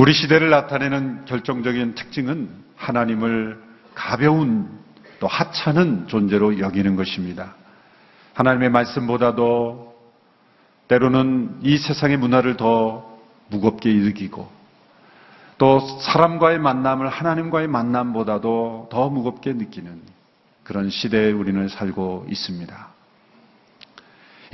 우리 시대를 나타내는 결정적인 특징은 하나님을 가벼운 또 하찮은 존재로 여기는 것입니다. 하나님의 말씀보다도 때로는 이 세상의 문화를 더 무겁게 일기고 또 사람과의 만남을 하나님과의 만남보다도 더 무겁게 느끼는 그런 시대에 우리는 살고 있습니다.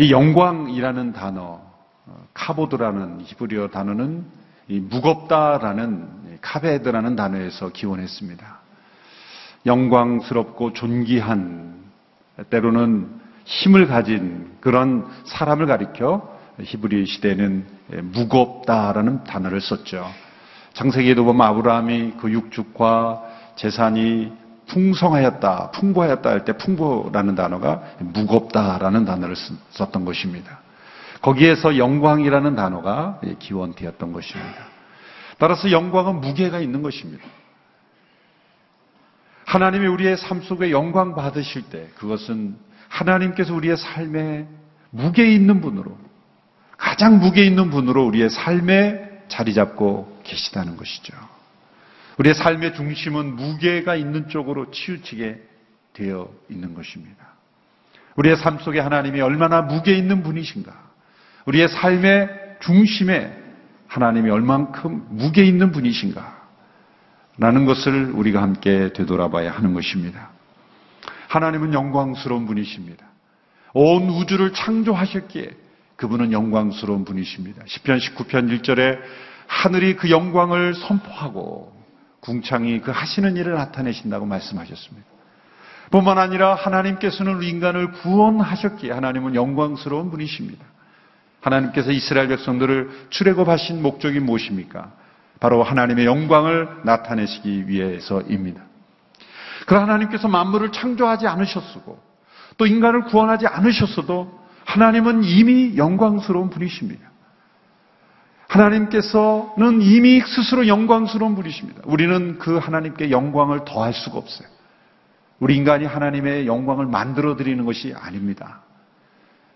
이 영광이라는 단어, 어, 카보드라는 히브리어 단어는 이 무겁다라는 카베드라는 단어에서 기원했습니다. 영광스럽고 존귀한 때로는 힘을 가진 그런 사람을 가리켜 히브리 시대는 무겁다라는 단어를 썼죠. 창세기에도 보면 아브라함이 그 육축과 재산이 풍성하였다, 풍부하였다 할 때 풍부라는 단어가 무겁다라는 단어를 썼던 것입니다. 거기에서 영광이라는 단어가 기원되었던 것입니다. 따라서 영광은 무게가 있는 것입니다. 하나님이 우리의 삶 속에 영광 받으실 때 그것은 하나님께서 우리의 삶에 무게 있는 분으로 가장 무게 있는 분으로 우리의 삶에 자리 잡고 계시다는 것이죠. 우리의 삶의 중심은 무게가 있는 쪽으로 치우치게 되어 있는 것입니다. 우리의 삶 속에 하나님이 얼마나 무게 있는 분이신가? 우리의 삶의 중심에 하나님이 얼만큼 무게 있는 분이신가? 라는 것을 우리가 함께 되돌아봐야 하는 것입니다. 하나님은 영광스러운 분이십니다. 온 우주를 창조하셨기에 그분은 영광스러운 분이십니다. 10편 19편 1절에 하늘이 그 영광을 선포하고 궁창이 그 하시는 일을 나타내신다고 말씀하셨습니다. 뿐만 아니라 하나님께서는 인간을 구원하셨기에 하나님은 영광스러운 분이십니다. 하나님께서 이스라엘 백성들을 출애굽하신 목적이 무엇입니까? 바로 하나님의 영광을 나타내시기 위해서입니다. 그러나 하나님께서 만물을 창조하지 않으셨고 또 인간을 구원하지 않으셨어도 하나님은 이미 영광스러운 분이십니다. 하나님께서는 이미 스스로 영광스러운 분이십니다. 우리는 그 하나님께 영광을 더할 수가 없어요. 우리 인간이 하나님의 영광을 만들어 드리는 것이 아닙니다.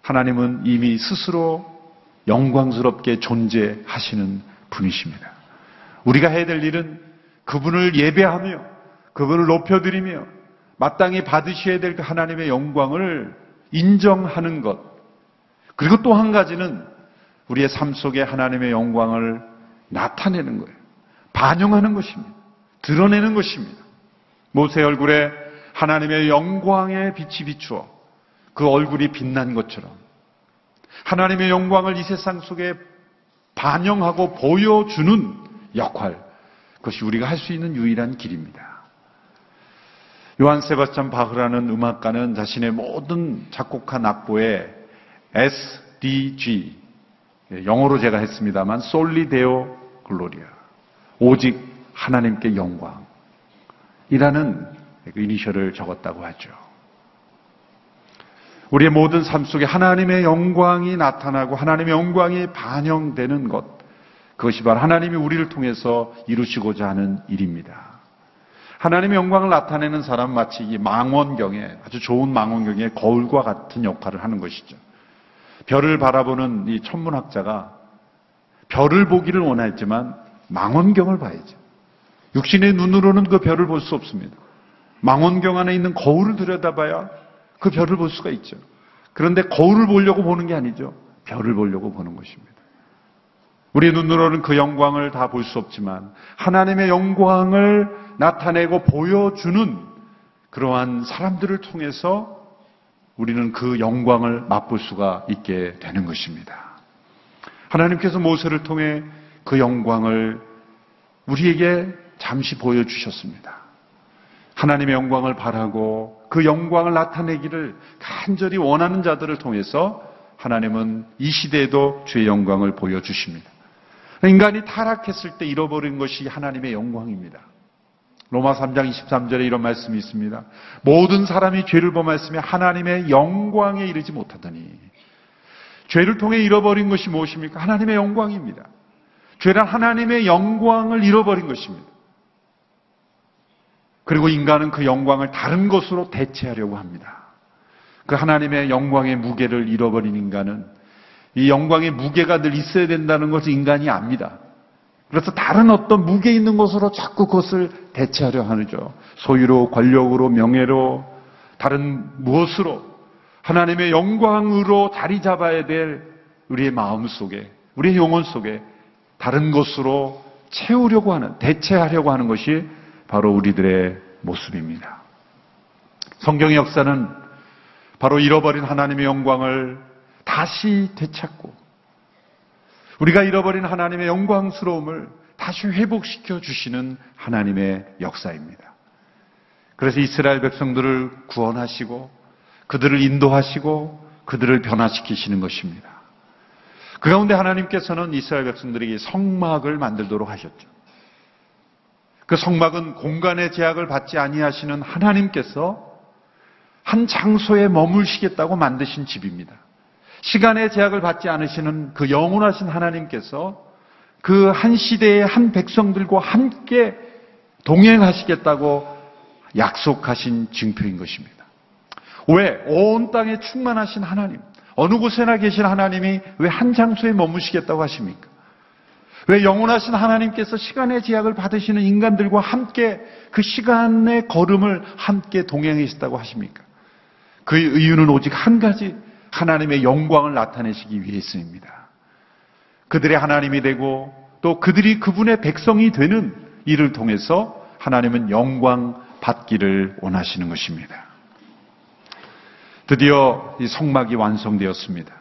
하나님은 이미 스스로 영광스럽게 존재하시는 분이십니다. 우리가 해야 될 일은 그분을 예배하며 그분을 높여드리며 마땅히 받으셔야 될그 하나님의 영광을 인정하는 것. 그리고 또 한 가지는 우리의 삶 속에 하나님의 영광을 나타내는 거예요. 반영하는 것입니다. 드러내는 것입니다. 모세 얼굴에 하나님의 영광의 빛이 비추어 그 얼굴이 빛난 것처럼 하나님의 영광을 이 세상 속에 반영하고 보여주는 역할, 그것이 우리가 할 수 있는 유일한 길입니다. 요한 세바스찬 바흐라는 음악가는 자신의 모든 작곡한 악보에 SDG, 영어로 제가 했습니다만, 솔리데오 글로리아, 오직 하나님께 영광, 이라는 그 이니셜을 적었다고 하죠. 우리의 모든 삶 속에 하나님의 영광이 나타나고 하나님의 영광이 반영되는 것, 그것이 바로 하나님이 우리를 통해서 이루시고자 하는 일입니다. 하나님의 영광을 나타내는 사람 마치 이 망원경에 아주 좋은 망원경에 거울과 같은 역할을 하는 것이죠. 별을 바라보는 이 천문학자가 별을 보기를 원했지만 망원경을 봐야죠. 육신의 눈으로는 그 별을 볼 수 없습니다. 망원경 안에 있는 거울을 들여다봐야 그 별을 볼 수가 있죠. 그런데 거울을 보려고 보는 게 아니죠. 별을 보려고 보는 것입니다. 우리 눈으로는 그 영광을 다 볼 수 없지만 하나님의 영광을 나타내고 보여주는 그러한 사람들을 통해서 우리는 그 영광을 맛볼 수가 있게 되는 것입니다. 하나님께서 모세를 통해 그 영광을 우리에게 잠시 보여주셨습니다. 하나님의 영광을 바라고 그 영광을 나타내기를 간절히 원하는 자들을 통해서 하나님은 이 시대에도 주의 영광을 보여주십니다. 인간이 타락했을 때 잃어버린 것이 하나님의 영광입니다. 로마 3장 23절에 이런 말씀이 있습니다. 모든 사람이 죄를 범하였으며 하나님의 영광에 이르지 못하더니 죄를 통해 잃어버린 것이 무엇입니까? 하나님의 영광입니다. 죄란 하나님의 영광을 잃어버린 것입니다. 그리고 인간은 그 영광을 다른 것으로 대체하려고 합니다. 그 하나님의 영광의 무게를 잃어버린 인간은 이 영광의 무게가 늘 있어야 된다는 것을 인간이 압니다. 그래서 다른 어떤 무게 있는 것으로 자꾸 그것을 대체하려 하죠. 소유로, 권력으로, 명예로, 다른 무엇으로 하나님의 영광으로 자리 잡아야 될 우리의 마음 속에, 우리의 영혼 속에 다른 것으로 채우려고 하는, 대체하려고 하는 것이 바로 우리들의 모습입니다. 성경의 역사는 바로 잃어버린 하나님의 영광을 다시 되찾고 우리가 잃어버린 하나님의 영광스러움을 다시 회복시켜 주시는 하나님의 역사입니다. 그래서 이스라엘 백성들을 구원하시고 그들을 인도하시고 그들을 변화시키시는 것입니다. 그 가운데 하나님께서는 이스라엘 백성들에게 성막을 만들도록 하셨죠. 그 성막은 공간의 제약을 받지 아니하시는 하나님께서 한 장소에 머물시겠다고 만드신 집입니다. 시간의 제약을 받지 않으시는 그 영원하신 하나님께서 그 한 시대의 한 백성들과 함께 동행하시겠다고 약속하신 증표인 것입니다. 왜? 온 땅에 충만하신 하나님, 어느 곳에나 계신 하나님이 왜 한 장소에 머무시겠다고 하십니까? 왜 영원하신 하나님께서 시간의 제약을 받으시는 인간들과 함께 그 시간의 걸음을 함께 동행하시다고 하십니까? 그 이유는 오직 한 가지, 하나님의 영광을 나타내시기 위해서입니다. 그들의 하나님이 되고 또 그들이 그분의 백성이 되는 이를 통해서 하나님은 영광 받기를 원하시는 것입니다. 드디어 이 성막이 완성되었습니다.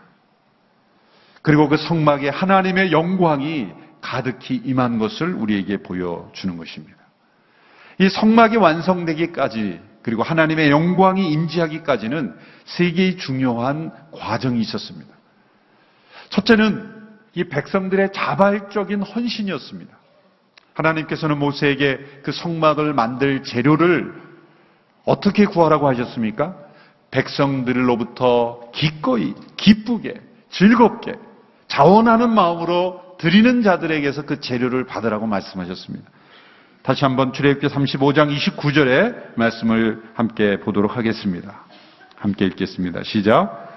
그리고 그 성막에 하나님의 영광이 가득히 임한 것을 우리에게 보여주는 것입니다. 이 성막이 완성되기까지 그리고 하나님의 영광이 임재하기까지는 세 개의 중요한 과정이 있었습니다. 첫째는 이 백성들의 자발적인 헌신이었습니다. 하나님께서는 모세에게 그 성막을 만들 재료를 어떻게 구하라고 하셨습니까? 백성들로부터 기꺼이, 기쁘게, 즐겁게, 자원하는 마음으로 드리는 자들에게서 그 재료를 받으라고 말씀하셨습니다. 다시 한번 출애굽기 35장 29절의 말씀을 함께 보도록 하겠습니다. 함께 읽겠습니다. 시작.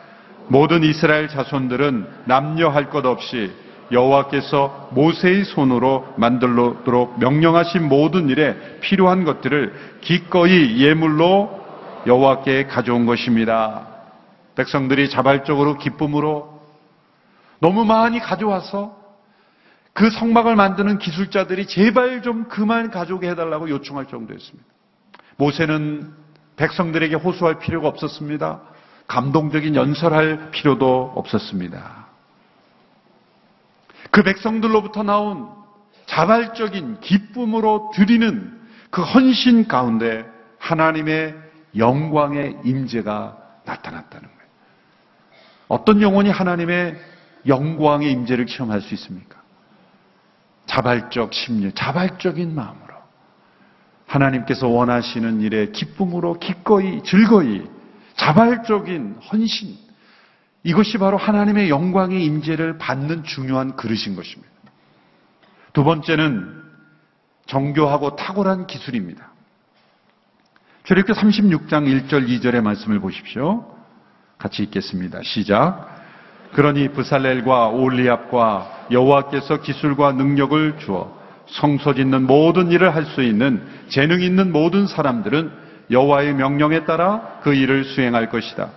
모든 이스라엘 자손들은 남녀할 것 없이 여호와께서 모세의 손으로 만들도록 명령하신 모든 일에 필요한 것들을 기꺼이 예물로 여호와께 가져온 것입니다. 백성들이 자발적으로 기쁨으로 너무 많이 가져와서 그 성막을 만드는 기술자들이 제발 좀 그만 가져오게 해달라고 요청할 정도였습니다. 모세는 백성들에게 호소할 필요가 없었습니다. 감동적인 연설할 필요도 없었습니다. 그 백성들로부터 나온 자발적인 기쁨으로 드리는 그 헌신 가운데 하나님의 영광의 임재가 나타났다는 거예요. 어떤 영혼이 하나님의 영광의 임재를 체험할 수 있습니까? 자발적 심리, 자발적인 마음으로 하나님께서 원하시는 일에 기쁨으로 기꺼이 즐거이 자발적인 헌신 이것이 바로 하나님의 영광의 임재를 받는 중요한 그릇인 것입니다. 두 번째는 정교하고 탁월한 기술입니다. 출애굽기 36장 1절 2절의 말씀을 보십시오. 같이 읽겠습니다. 시작. 그러니 부살렐과 올리압과 여호와께서 기술과 능력을 주어 성소 짓는 모든 일을 할 수 있는 재능 있는 모든 사람들은 여호와의 명령에 따라 그 일을 수행할 것이다.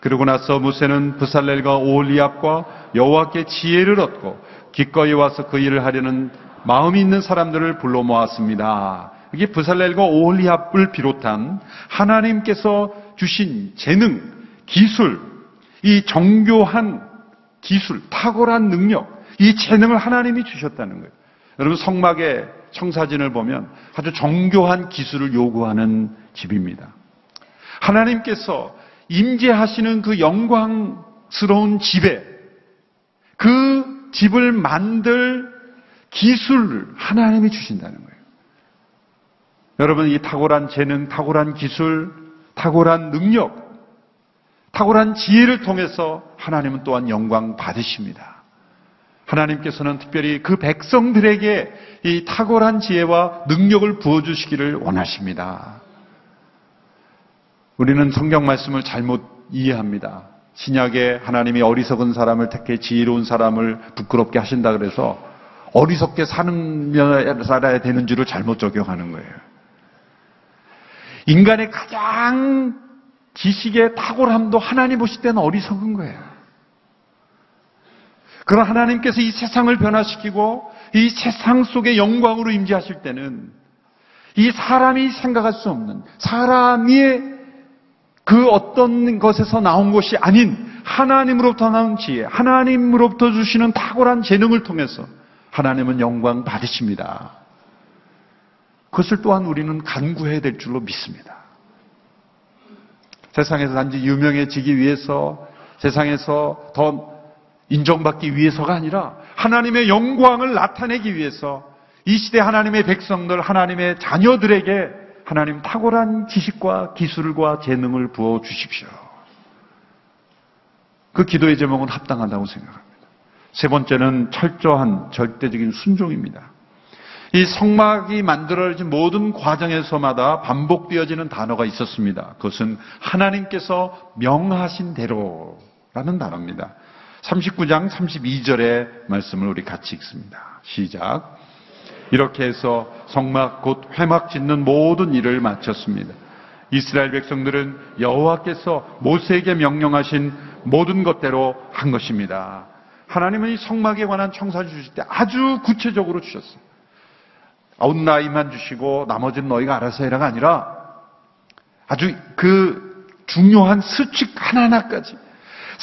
그러고 나서 무세는 부살렐과 오올리압과 여호와께 지혜를 얻고 기꺼이 와서 그 일을 하려는 마음이 있는 사람들을 불러 모았습니다. 이게 부살렐과 오올리압을 비롯한 하나님께서 주신 재능, 기술, 이 정교한 기술, 탁월한 능력, 이 재능을 하나님이 주셨다는 거예요. 여러분 성막의 청사진을 보면 아주 정교한 기술을 요구하는 집입니다. 하나님께서 임재하시는 그 영광스러운 집에 그 집을 만들 기술을 하나님이 주신다는 거예요. 여러분, 이 탁월한 재능, 탁월한 기술, 탁월한 능력, 탁월한 지혜를 통해서 하나님은 또한 영광 받으십니다. 하나님께서는 특별히 그 백성들에게 이 탁월한 지혜와 능력을 부어주시기를 원하십니다. 우리는 성경 말씀을 잘못 이해합니다. 신약에 하나님이 어리석은 사람을 택해 지혜로운 사람을 부끄럽게 하신다 그래서 어리석게 사는 살아야 되는 줄을 잘못 적용하는 거예요. 인간의 가장 지식의 탁월함도 하나님 보실 때는 어리석은 거예요. 그런 하나님께서 이 세상을 변화시키고 이 세상 속의 영광으로 임재하실 때는 이 사람이 생각할 수 없는 사람이 그 어떤 것에서 나온 것이 아닌 하나님으로부터 나온 지혜, 하나님으로부터 주시는 탁월한 재능을 통해서 하나님은 영광 받으십니다. 그것을 또한 우리는 간구해야 될 줄로 믿습니다. 세상에서 단지 유명해지기 위해서 세상에서 더 인정받기 위해서가 아니라 하나님의 영광을 나타내기 위해서 이 시대 하나님의 백성들, 하나님의 자녀들에게 하나님 탁월한 지식과 기술과 재능을 부어 주십시오. 그 기도의 제목은 합당하다고 생각합니다. 세 번째는 철저한 절대적인 순종입니다. 이 성막이 만들어진 모든 과정에서마다 반복되어지는 단어가 있었습니다. 그것은 하나님께서 명하신 대로라는 단어입니다. 39장 32절의 말씀을 우리 같이 읽습니다. 시작. 이렇게 해서 성막 곧 회막 짓는 모든 일을 마쳤습니다. 이스라엘 백성들은 여호와께서 모세에게 명령하신 모든 것대로 한 것입니다. 하나님은 이 성막에 관한 청사를 주실 때 아주 구체적으로 주셨어요. 아웃라인만 주시고 나머지는 너희가 알아서 해라가 아니라 아주 그 중요한 수칙 하나하나까지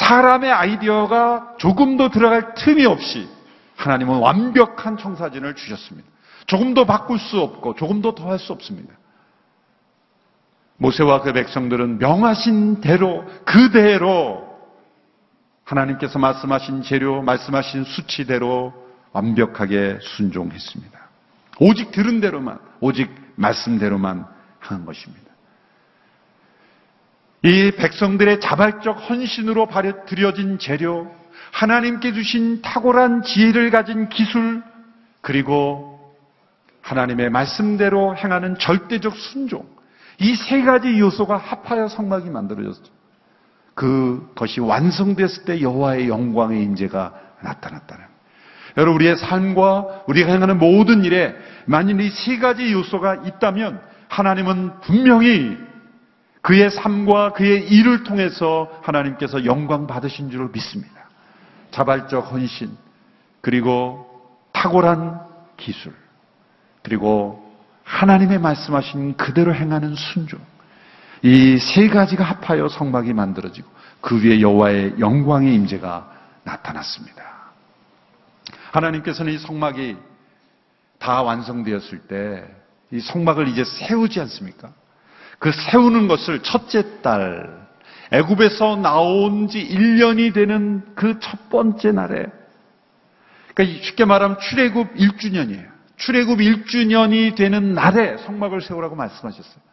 사람의 아이디어가 조금도 들어갈 틈이 없이 하나님은 완벽한 청사진을 주셨습니다. 조금도 바꿀 수 없고 조금도 더할 수 없습니다. 모세와 그 백성들은 명하신 대로 그대로 하나님께서 말씀하신 재료, 말씀하신 수치대로 완벽하게 순종했습니다. 오직 들은 대로만, 오직 말씀대로만 한 것입니다. 이 백성들의 자발적 헌신으로 드려진 재료, 하나님께 주신 탁월한 지혜를 가진 기술, 그리고 하나님의 말씀대로 행하는 절대적 순종, 이 세 가지 요소가 합하여 성막이 만들어졌죠. 그것이 완성됐을 때 여호와의 영광의 임재가 나타났다는. 여러분 우리의 삶과 우리가 행하는 모든 일에 만일 이 세 가지 요소가 있다면 하나님은 분명히 그의 삶과 그의 일을 통해서 하나님께서 영광 받으신 줄을 믿습니다. 자발적 헌신, 그리고 탁월한 기술, 그리고 하나님의 말씀하신 그대로 행하는 순종. 이 세 가지가 합하여 성막이 만들어지고 그 위에 여호와의 영광의 임재가 나타났습니다. 하나님께서는 이 성막이 다 완성되었을 때 이 성막을 이제 세우지 않습니까? 그 세우는 것을 첫째 달 애굽에서 나온 지 1년이 되는 그 첫 번째 날에 그러니까 쉽게 말하면 출애굽 1주년이에요. 출애굽 1주년이 되는 날에 성막을 세우라고 말씀하셨어요.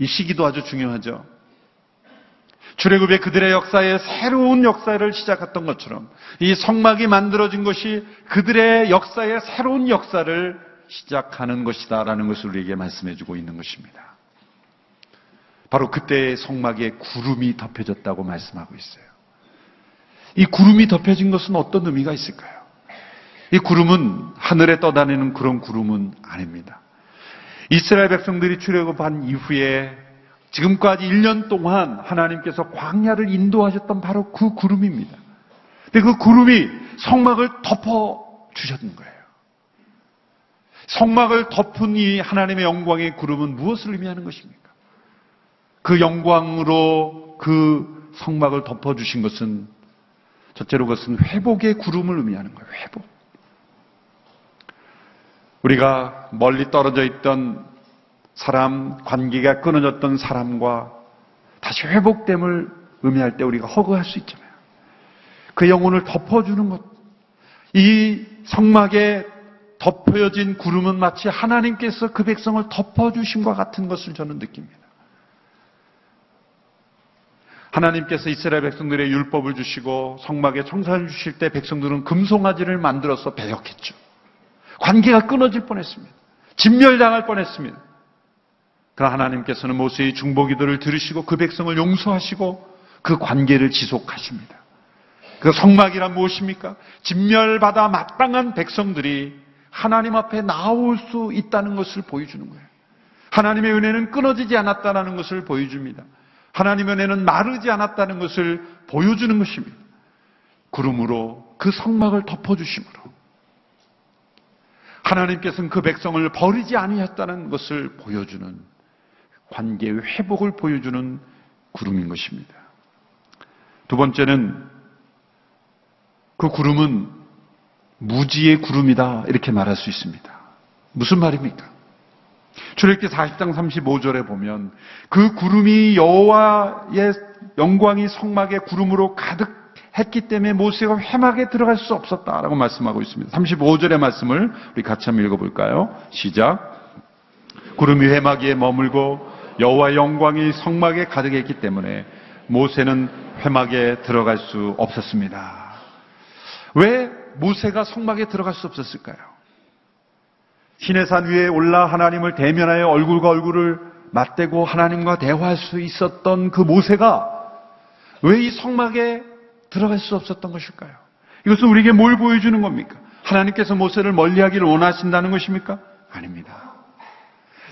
이 시기도 아주 중요하죠. 출애굽의 그들의 역사에 새로운 역사를 시작했던 것처럼 이 성막이 만들어진 것이 그들의 역사에 새로운 역사를 시작하는 것이다라는 것을 우리에게 말씀해 주고 있는 것입니다. 바로 그때의 성막에 구름이 덮여졌다고 말씀하고 있어요. 이 구름이 덮여진 것은 어떤 의미가 있을까요? 이 구름은 하늘에 떠다니는 그런 구름은 아닙니다. 이스라엘 백성들이 출애굽한 이후에 지금까지 1년 동안 하나님께서 광야를 인도하셨던 바로 그 구름입니다. 근데 그 구름이 성막을 덮어 주셨는 거예요. 성막을 덮은 이 하나님의 영광의 구름은 무엇을 의미하는 것입니까? 그 영광으로 그 성막을 덮어주신 것은 첫째로 그것은 회복의 구름을 의미하는 거예요. 회복. 우리가 멀리 떨어져 있던 사람, 관계가 끊어졌던 사람과 다시 회복됨을 의미할 때 우리가 허그할 수 있잖아요. 그 영혼을 덮어주는 것. 이 성막에 덮여진 구름은 마치 하나님께서 그 백성을 덮어주심과 같은 것을 저는 느낍니다. 하나님께서 이스라엘 백성들의 율법을 주시고 성막에 청산을 주실 때 백성들은 금송아지를 만들어서 배역했죠. 관계가 끊어질 뻔했습니다. 진멸당할 뻔했습니다. 그러나 하나님께서는 모세의 중보 기도를 들으시고 그 백성을 용서하시고 그 관계를 지속하십니다. 그 성막이란 무엇입니까? 진멸받아 마땅한 백성들이 하나님 앞에 나올 수 있다는 것을 보여주는 거예요. 하나님의 은혜는 끊어지지 않았다는 것을 보여줍니다. 하나님의 은혜는 마르지 않았다는 것을 보여주는 것입니다. 구름으로 그 성막을 덮어주심으로 하나님께서는 그 백성을 버리지 아니했다는 것을 보여주는 관계의 회복을 보여주는 구름인 것입니다. 두 번째는 그 구름은 무지의 구름이다 이렇게 말할 수 있습니다. 무슨 말입니까? 출애굽기 40장 35절에 보면 그 구름이 여호와의 영광이 성막의 구름으로 가득했기 때문에 모세가 회막에 들어갈 수 없었다라고 말씀하고 있습니다. 35절의 말씀을 우리 같이 한번 읽어볼까요? 시작. 구름이 회막 위에 머물고 여호와의 영광이 성막에 가득했기 때문에 모세는 회막에 들어갈 수 없었습니다. 왜 모세가 성막에 들어갈 수 없었을까요? 시내산 위에 올라 하나님을 대면하여 얼굴과 얼굴을 맞대고 하나님과 대화할 수 있었던 그 모세가 왜 이 성막에 들어갈 수 없었던 것일까요? 이것은 우리에게 뭘 보여주는 겁니까? 하나님께서 모세를 멀리하기를 원하신다는 것입니까? 아닙니다.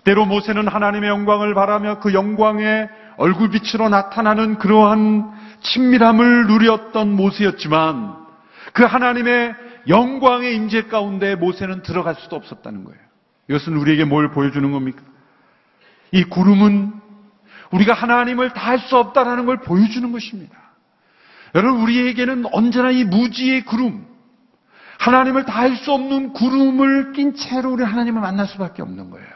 때로 모세는 하나님의 영광을 바라며 그 영광의 얼굴빛으로 나타나는 그러한 친밀함을 누렸던 모세였지만 그 하나님의 영광의 임재 가운데 모세는 들어갈 수도 없었다는 거예요. 이것은 우리에게 뭘 보여주는 겁니까? 이 구름은 우리가 하나님을 다 할 수 없다라는 걸 보여주는 것입니다. 여러분 우리에게는 언제나 이 무지의 구름, 하나님을 다 할 수 없는 구름을 낀 채로 우리 하나님을 만날 수밖에 없는 거예요.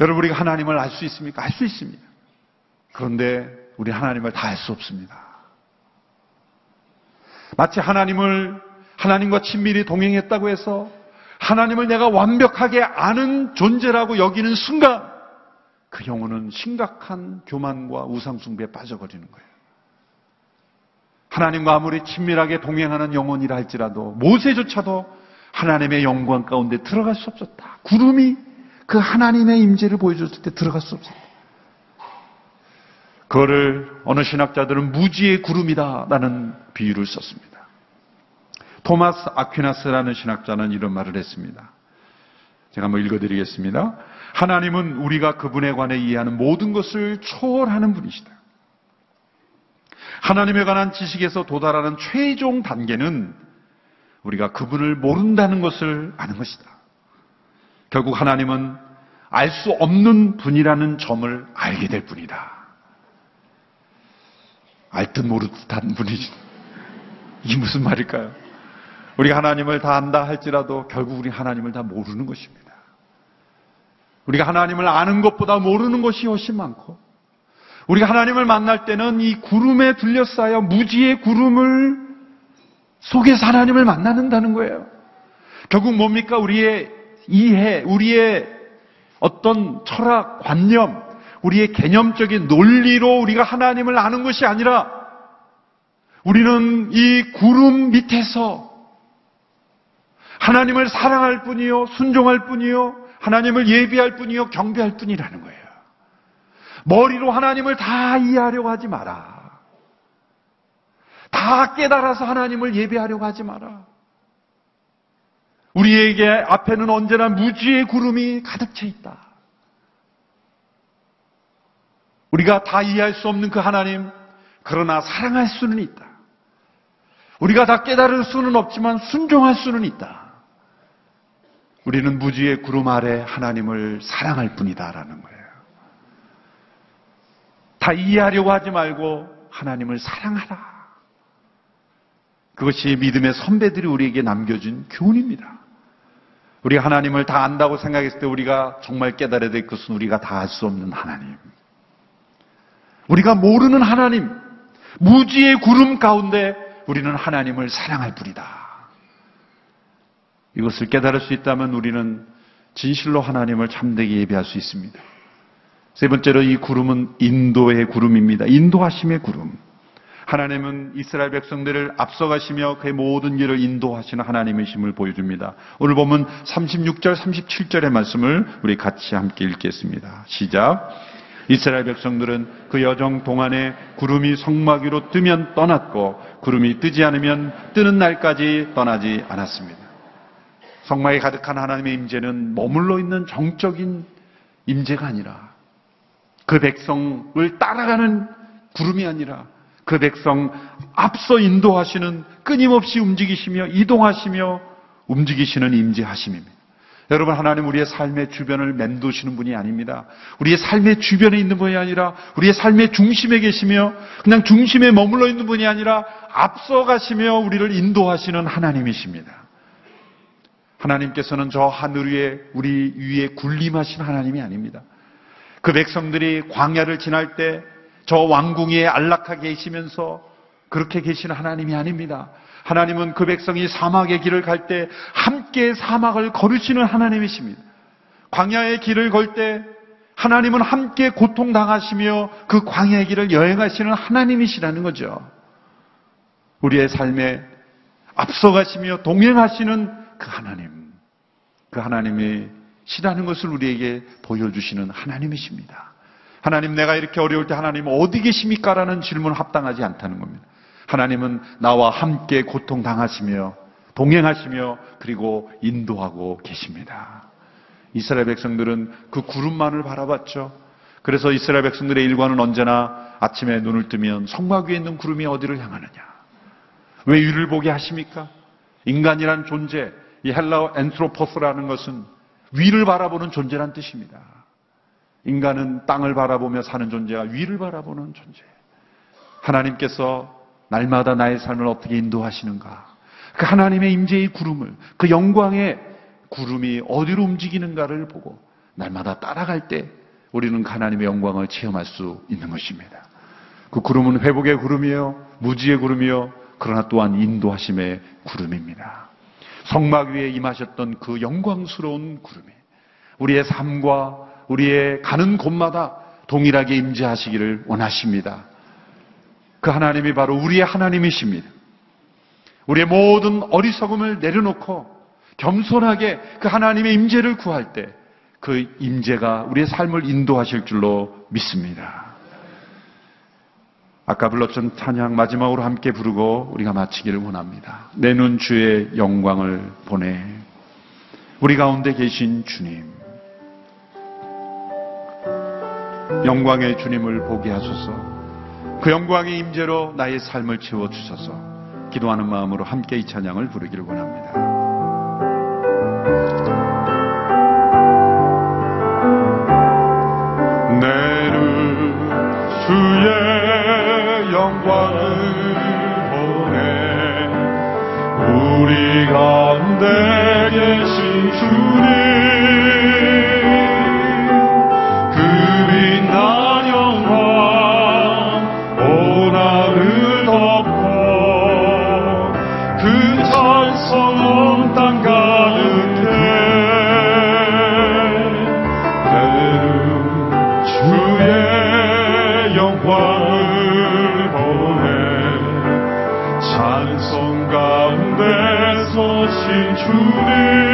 여러분 우리가 하나님을 알 수 있습니까? 알 수 있습니다. 그런데 우리 하나님을 다 알 수 없습니다. 마치 하나님을 하나님과 친밀히 동행했다고 해서 하나님을 내가 완벽하게 아는 존재라고 여기는 순간 그 영혼은 심각한 교만과 우상숭배에 빠져버리는 거예요. 하나님과 아무리 친밀하게 동행하는 영혼이라 할지라도 모세조차도 하나님의 영광 가운데 들어갈 수 없었다. 구름이 그 하나님의 임재를 보여줬을 때 들어갈 수 없었다. 그거를 어느 신학자들은 무지의 구름이다라는 비유를 썼습니다. 토마스 아퀴나스라는 신학자는 이런 말을 했습니다. 제가 한번 읽어드리겠습니다. 하나님은 우리가 그분에 관해 이해하는 모든 것을 초월하는 분이시다. 하나님에 관한 지식에서 도달하는 최종 단계는 우리가 그분을 모른다는 것을 아는 것이다. 결국 하나님은 알 수 없는 분이라는 점을 알게 될 뿐이다. 알듯 모르 듯한 분이지. 이게 무슨 말일까요? 우리가 하나님을 다 안다 할지라도 결국 우리 하나님을 다 모르는 것입니다. 우리가 하나님을 아는 것보다 모르는 것이 훨씬 많고, 우리가 하나님을 만날 때는 이 구름에 둘러싸여 무지의 구름을 속에서 하나님을 만나는다는 거예요. 결국 뭡니까? 우리의 이해, 우리의 어떤 철학, 관념, 우리의 개념적인 논리로 우리가 하나님을 아는 것이 아니라 우리는 이 구름 밑에서 하나님을 사랑할 뿐이요, 순종할 뿐이요, 하나님을 예비할 뿐이요, 경배할 뿐이라는 거예요. 머리로 하나님을 다 이해하려고 하지 마라. 다 깨달아서 하나님을 예배하려고 하지 마라. 우리에게 앞에는 언제나 무지의 구름이 가득 차 있다. 우리가 다 이해할 수 없는 그 하나님, 그러나 사랑할 수는 있다. 우리가 다 깨달을 수는 없지만 순종할 수는 있다. 우리는 무지의 구름 아래 하나님을 사랑할 뿐이다라는 거예요. 다 이해하려고 하지 말고 하나님을 사랑하라. 그것이 믿음의 선배들이 우리에게 남겨준 교훈입니다. 우리가 하나님을 다 안다고 생각했을 때 우리가 정말 깨달아야 될 것은 우리가 다 알 수 없는 하나님. 우리가 모르는 하나님, 무지의 구름 가운데 우리는 하나님을 사랑할 뿐이다. 이것을 깨달을 수 있다면 우리는 진실로 하나님을 참되게 예배할 수 있습니다. 세 번째로 이 구름은 인도의 구름입니다. 인도하심의 구름. 하나님은 이스라엘 백성들을 앞서가시며 그의 모든 길을 인도하시는 하나님이심을 보여줍니다. 오늘 보면 36절, 37절의 말씀을 우리 같이 함께 읽겠습니다. 시작. 이스라엘 백성들은 그 여정 동안에 구름이 성막 위로 뜨면 떠났고 구름이 뜨지 않으면 뜨는 날까지 떠나지 않았습니다. 성막에 가득한 하나님의 임재는 머물러 있는 정적인 임재가 아니라 그 백성을 따라가는 구름이 아니라 그 백성 앞서 인도하시는 끊임없이 움직이시며 이동하시며 움직이시는 임재하심입니다. 여러분 하나님 우리의 삶의 주변을 맴도시는 분이 아닙니다. 우리의 삶의 주변에 있는 분이 아니라 우리의 삶의 중심에 계시며 그냥 중심에 머물러 있는 분이 아니라 앞서 가시며 우리를 인도하시는 하나님이십니다. 하나님께서는 저 하늘 위에 우리 위에 군림하신 하나님이 아닙니다. 그 백성들이 광야를 지날 때 저 왕궁에 안락하게 계시면서 그렇게 계시는 하나님이 아닙니다. 하나님은 그 백성이 사막의 길을 갈 때 함께 사막을 걸으시는 하나님이십니다. 광야의 길을 걸 때 하나님은 함께 고통당하시며 그 광야의 길을 여행하시는 하나님이시라는 거죠. 우리의 삶에 앞서가시며 동행하시는 그 하나님, 그 하나님이 시라는 것을 우리에게 보여주시는 하나님이십니다. 하나님 내가 이렇게 어려울 때 하나님 어디 계십니까? 라는 질문 합당하지 않다는 겁니다. 하나님은 나와 함께 고통당하시며 동행하시며 그리고 인도하고 계십니다. 이스라엘 백성들은 그 구름만을 바라봤죠. 그래서 이스라엘 백성들의 일과는 언제나 아침에 눈을 뜨면 성막 위에 있는 구름이 어디를 향하느냐. 왜 위를 보게 하십니까? 인간이란 존재, 이 헬라어 엔트로포스라는 것은 위를 바라보는 존재란 뜻입니다. 인간은 땅을 바라보며 사는 존재가 위를 바라보는 존재. 하나님께서 날마다 나의 삶을 어떻게 인도하시는가? 그 하나님의 임재의 구름을, 그 영광의 구름이 어디로 움직이는가를 보고 날마다 따라갈 때 우리는 그 하나님의 영광을 체험할 수 있는 것입니다. 그 구름은 회복의 구름이요, 무지의 구름이요, 그러나 또한 인도하심의 구름입니다. 성막 위에 임하셨던 그 영광스러운 구름이 우리의 삶과 우리의 가는 곳마다 동일하게 임재하시기를 원하십니다. 그 하나님이 바로 우리의 하나님이십니다. 우리의 모든 어리석음을 내려놓고 겸손하게 그 하나님의 임재를 구할 때 그 임재가 우리의 삶을 인도하실 줄로 믿습니다. 아까 불렀던 찬양 마지막으로 함께 부르고 우리가 마치기를 원합니다. 내 눈 주의 영광을 보내 우리 가운데 계신 주님 영광의 주님을 보게 하소서 그 영광의 임재로 나의 삶을 채워 주소서 기도하는 마음으로 함께 이 찬양을 부르기를 원합니다. 내는 주의 영광을 보내 우리 가운데 계신 주님 찬송 온땅 가득해. 내는 주의 영광을 보내. 찬송 가운데 서 신 주님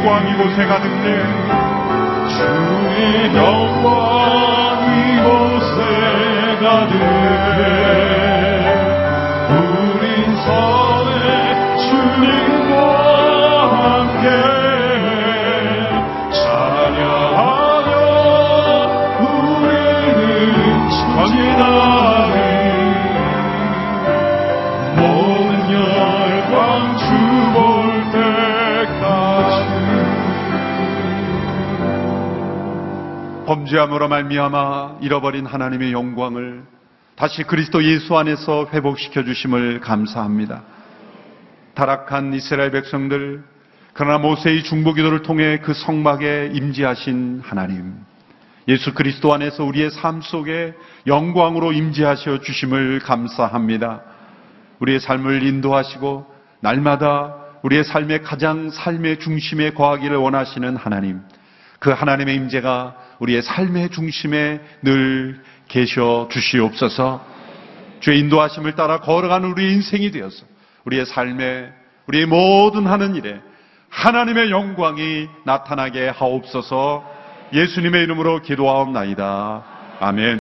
영광 이곳에 가득해 주의 영광 이곳에 가득해 우린 선의 주님과 함께 범죄함으로 말미암아 잃어버린 하나님의 영광을 다시 그리스도 예수 안에서 회복시켜 주심을 감사합니다. 타락한 이스라엘 백성들 그러나 모세의 중보 기도를 통해 그 성막에 임재하신 하나님 예수 그리스도 안에서 우리의 삶 속에 영광으로 임재하셔 주심을 감사합니다. 우리의 삶을 인도하시고 날마다 우리의 삶의 가장 삶의 중심에 거하기를 원하시는 하나님 그 하나님의 임재가 우리의 삶의 중심에 늘 계셔 주시옵소서. 주의 인도하심을 따라 걸어가는 우리의 인생이 되어서 우리의 삶에 우리의 모든 하는 일에 하나님의 영광이 나타나게 하옵소서. 예수님의 이름으로 기도하옵나이다. 아멘.